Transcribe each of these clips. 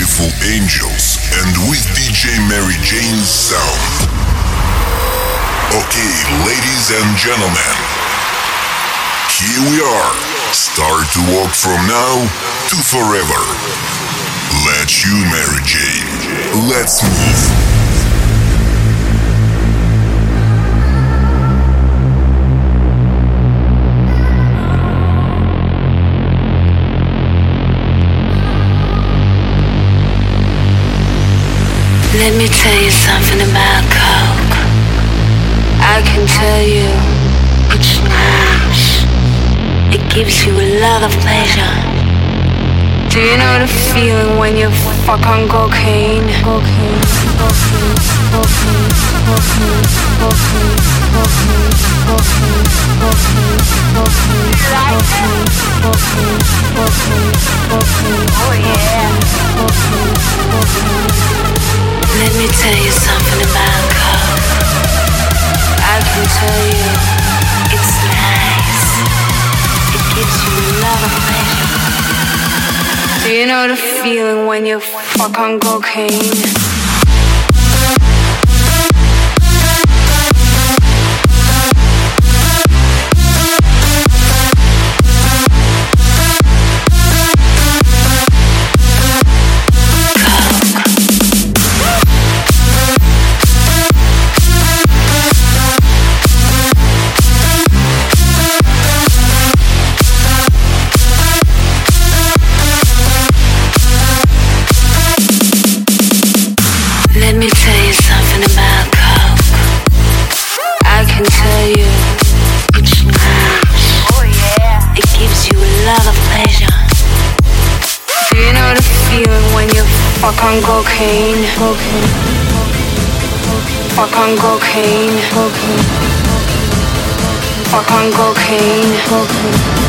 beautiful angels and with DJ Mary Jane's sound. Okay, ladies and gentlemen, here we are. Start to walk from now to forever. Let you, Mary Jane. Let's move. Let me tell you something about Coke. I can tell you it's nice. It gives you a lot of pleasure. Do you know the feeling when you fuck on cocaine? Cocaine, cocaine, cocaine, cocaine, cocaine, cocaine, cocaine, cocaine, cocaine, cocaine, cocaine, cocaine, cocaine, oh yeah, cocaine, cocaine. Let me tell you something about. I can tell you it's nice. It gives you. Do you know the feeling when you fuck on cocaine? Cocaine. Cocaine. Fuck on cocaine. Cocaine. Fuck on cocaine. Cocaine.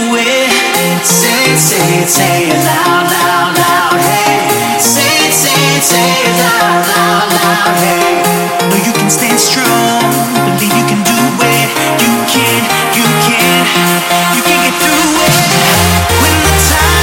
Say, say, say it loud, loud, loud, hey. Say, say, say it loud, loud, loud, hey. You can stand strong. Believe you can do it. You can, you can, you can get through it. When the time.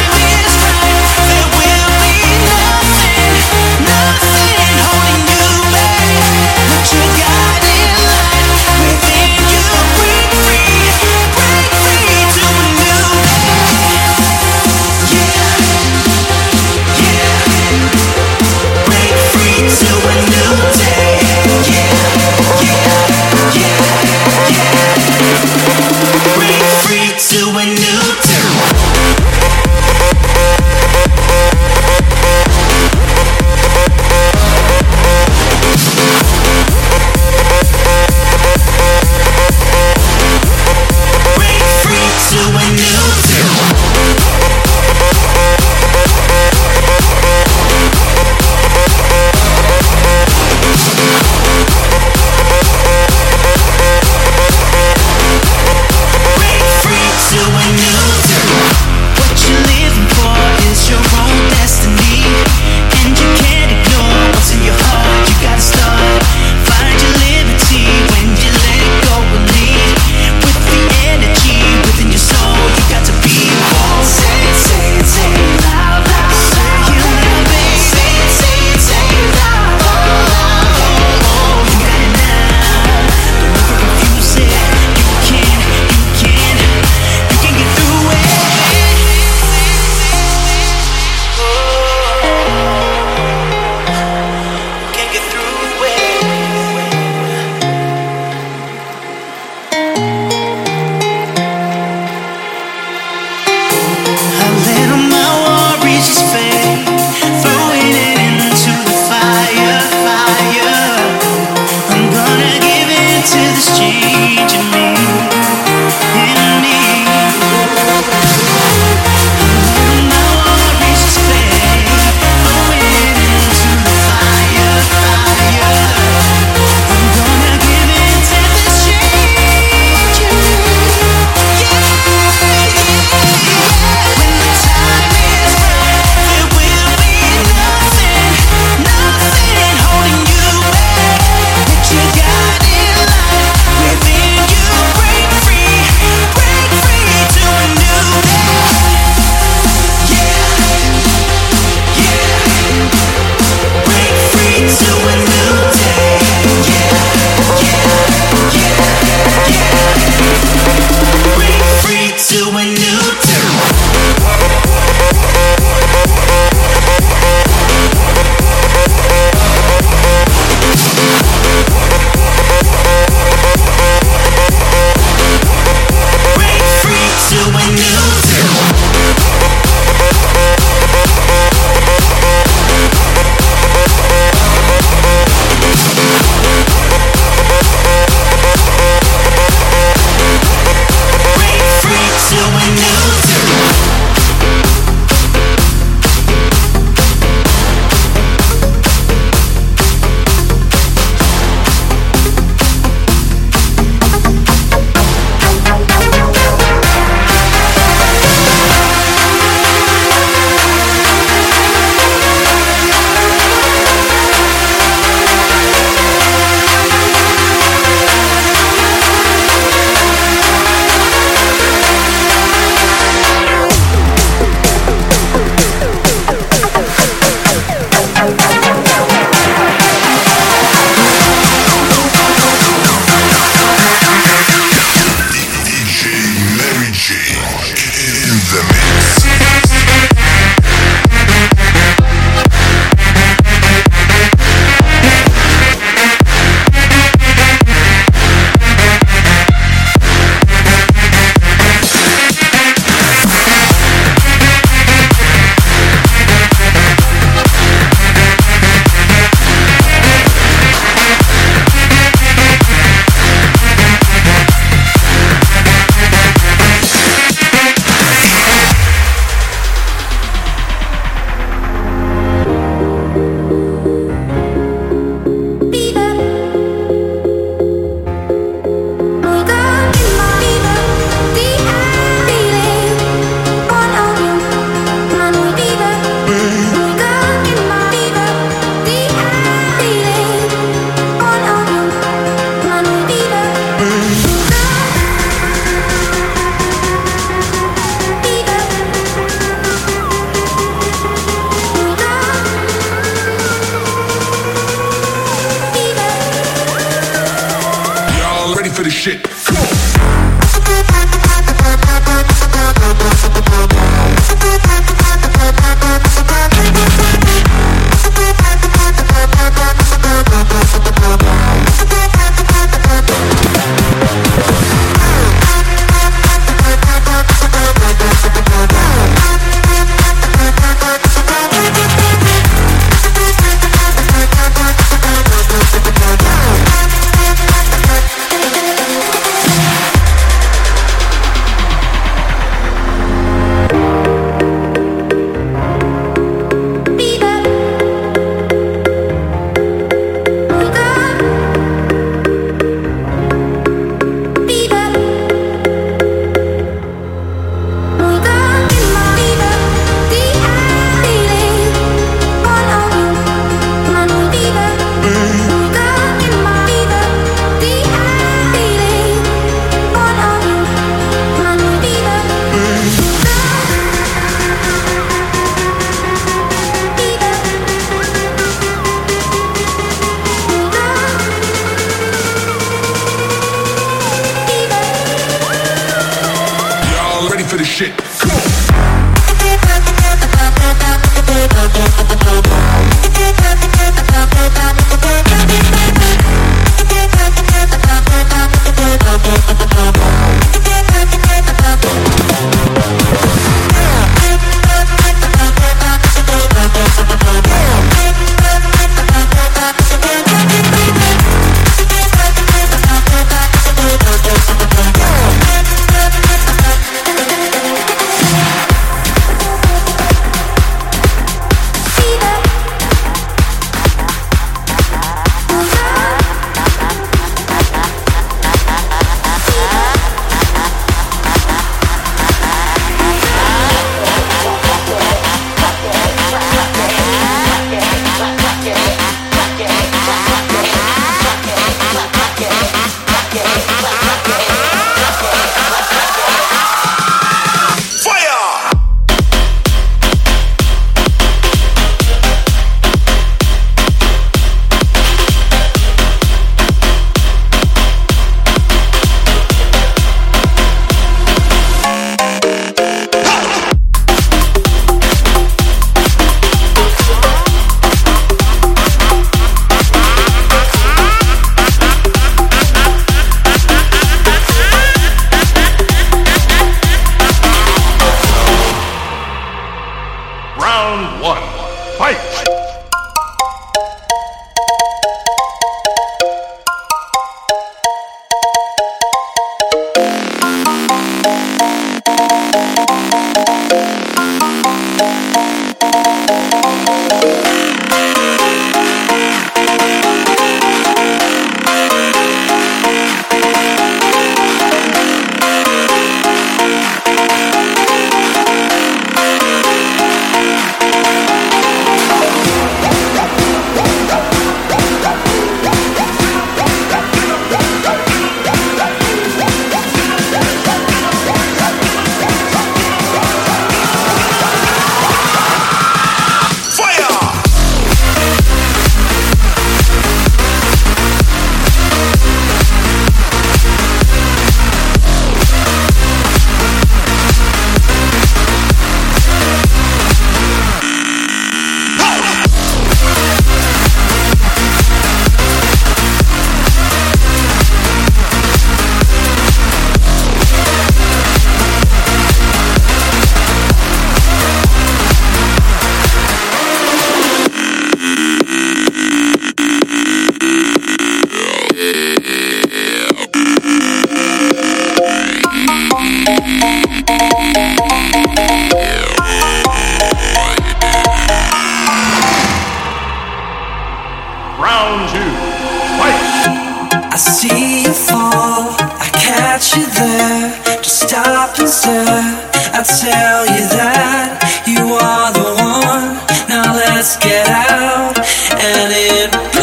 planet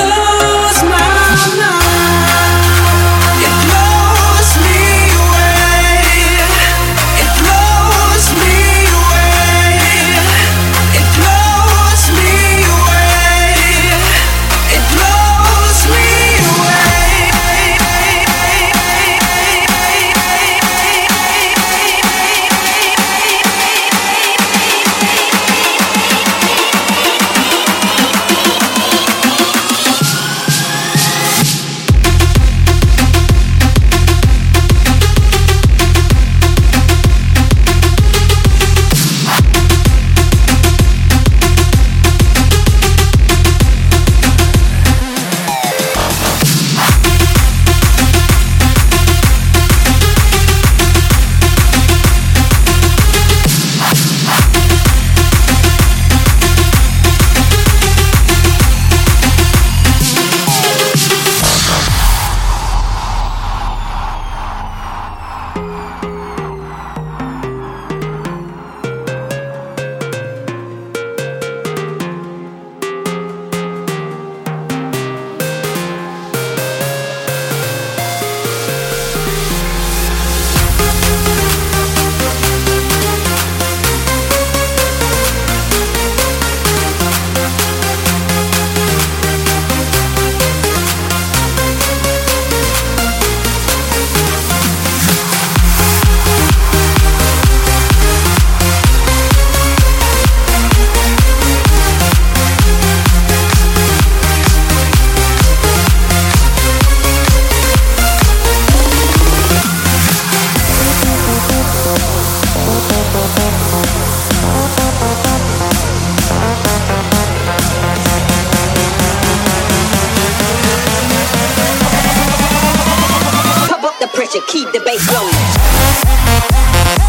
pressure, keep the bass going.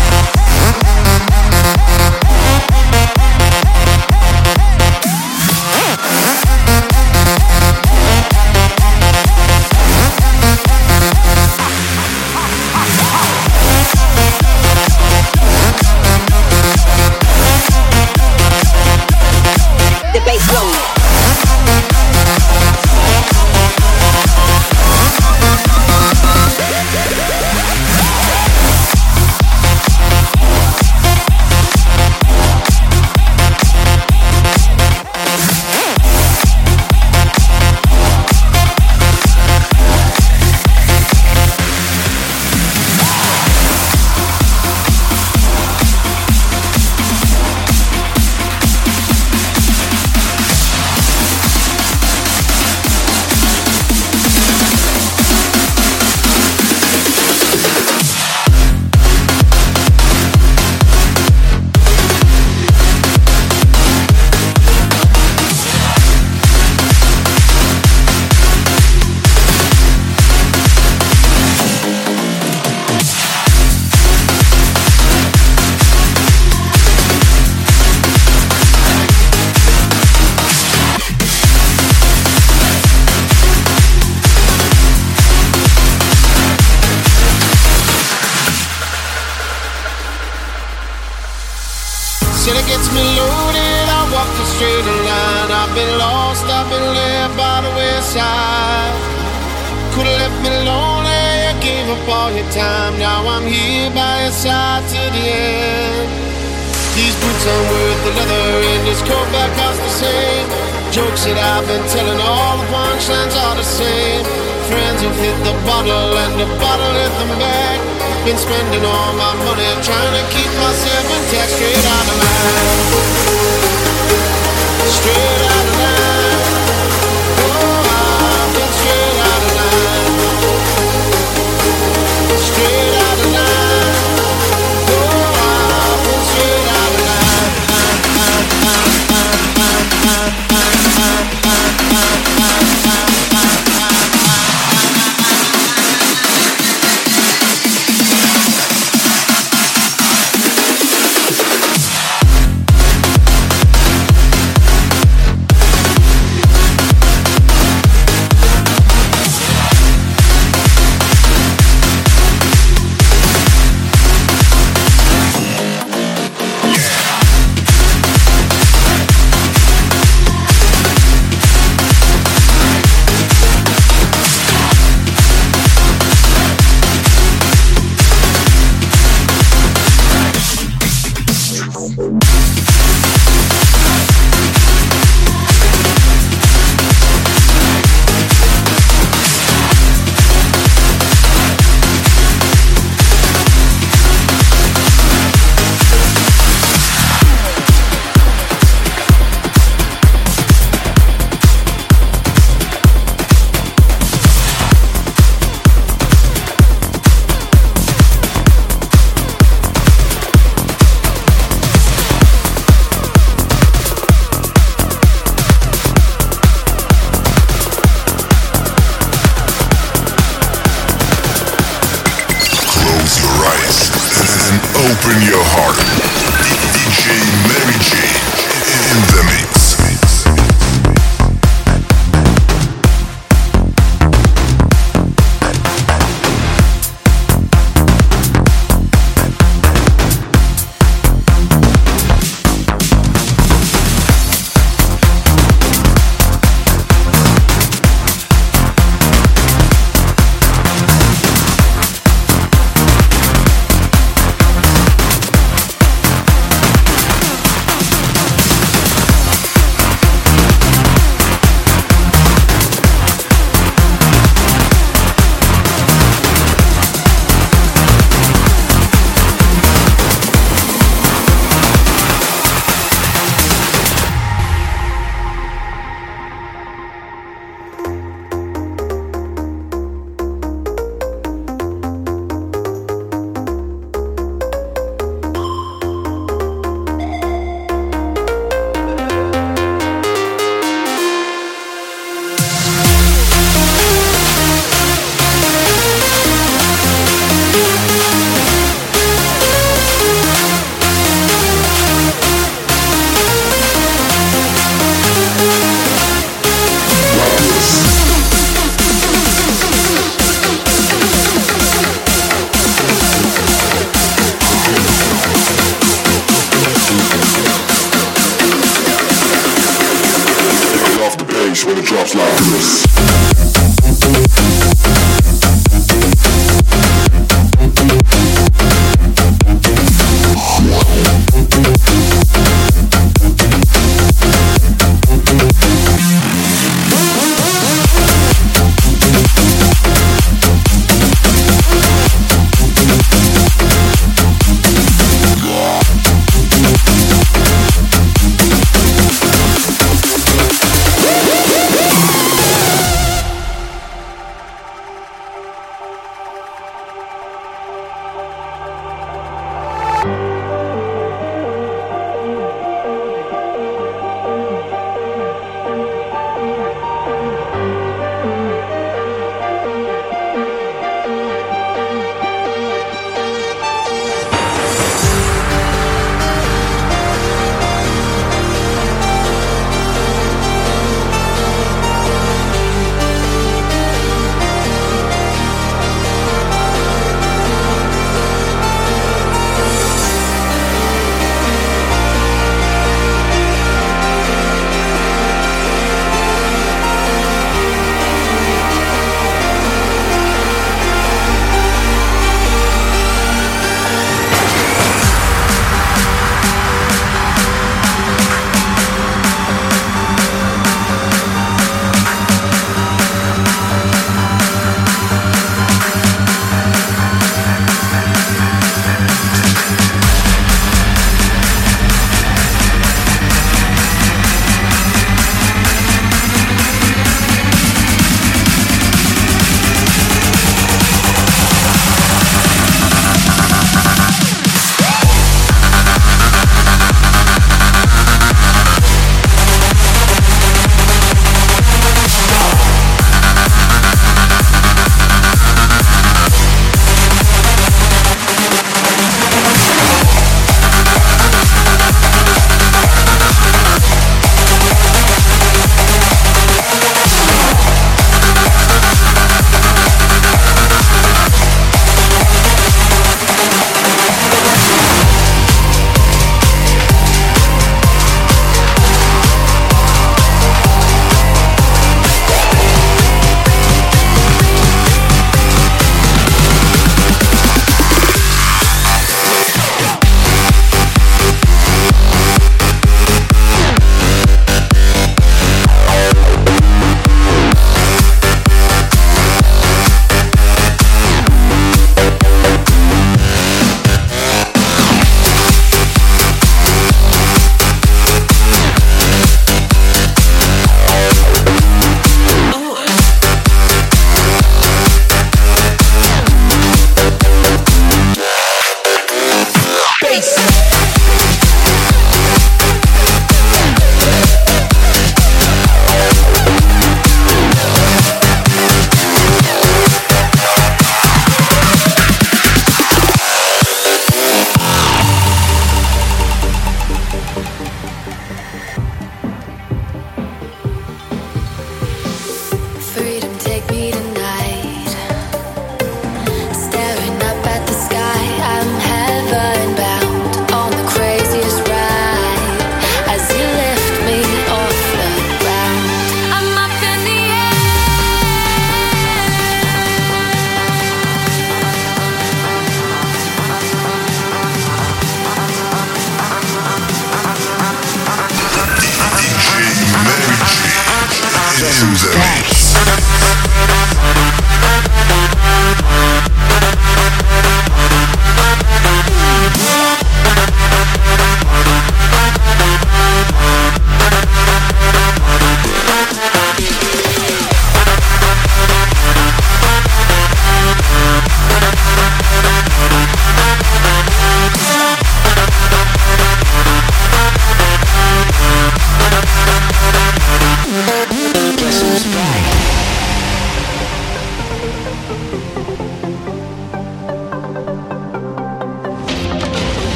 actions are the same. Friends who hit the bottle and the bottle hit the bag. Been spending all my money trying to keep myself intact. Straight out of line. Straight out of line.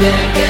Again.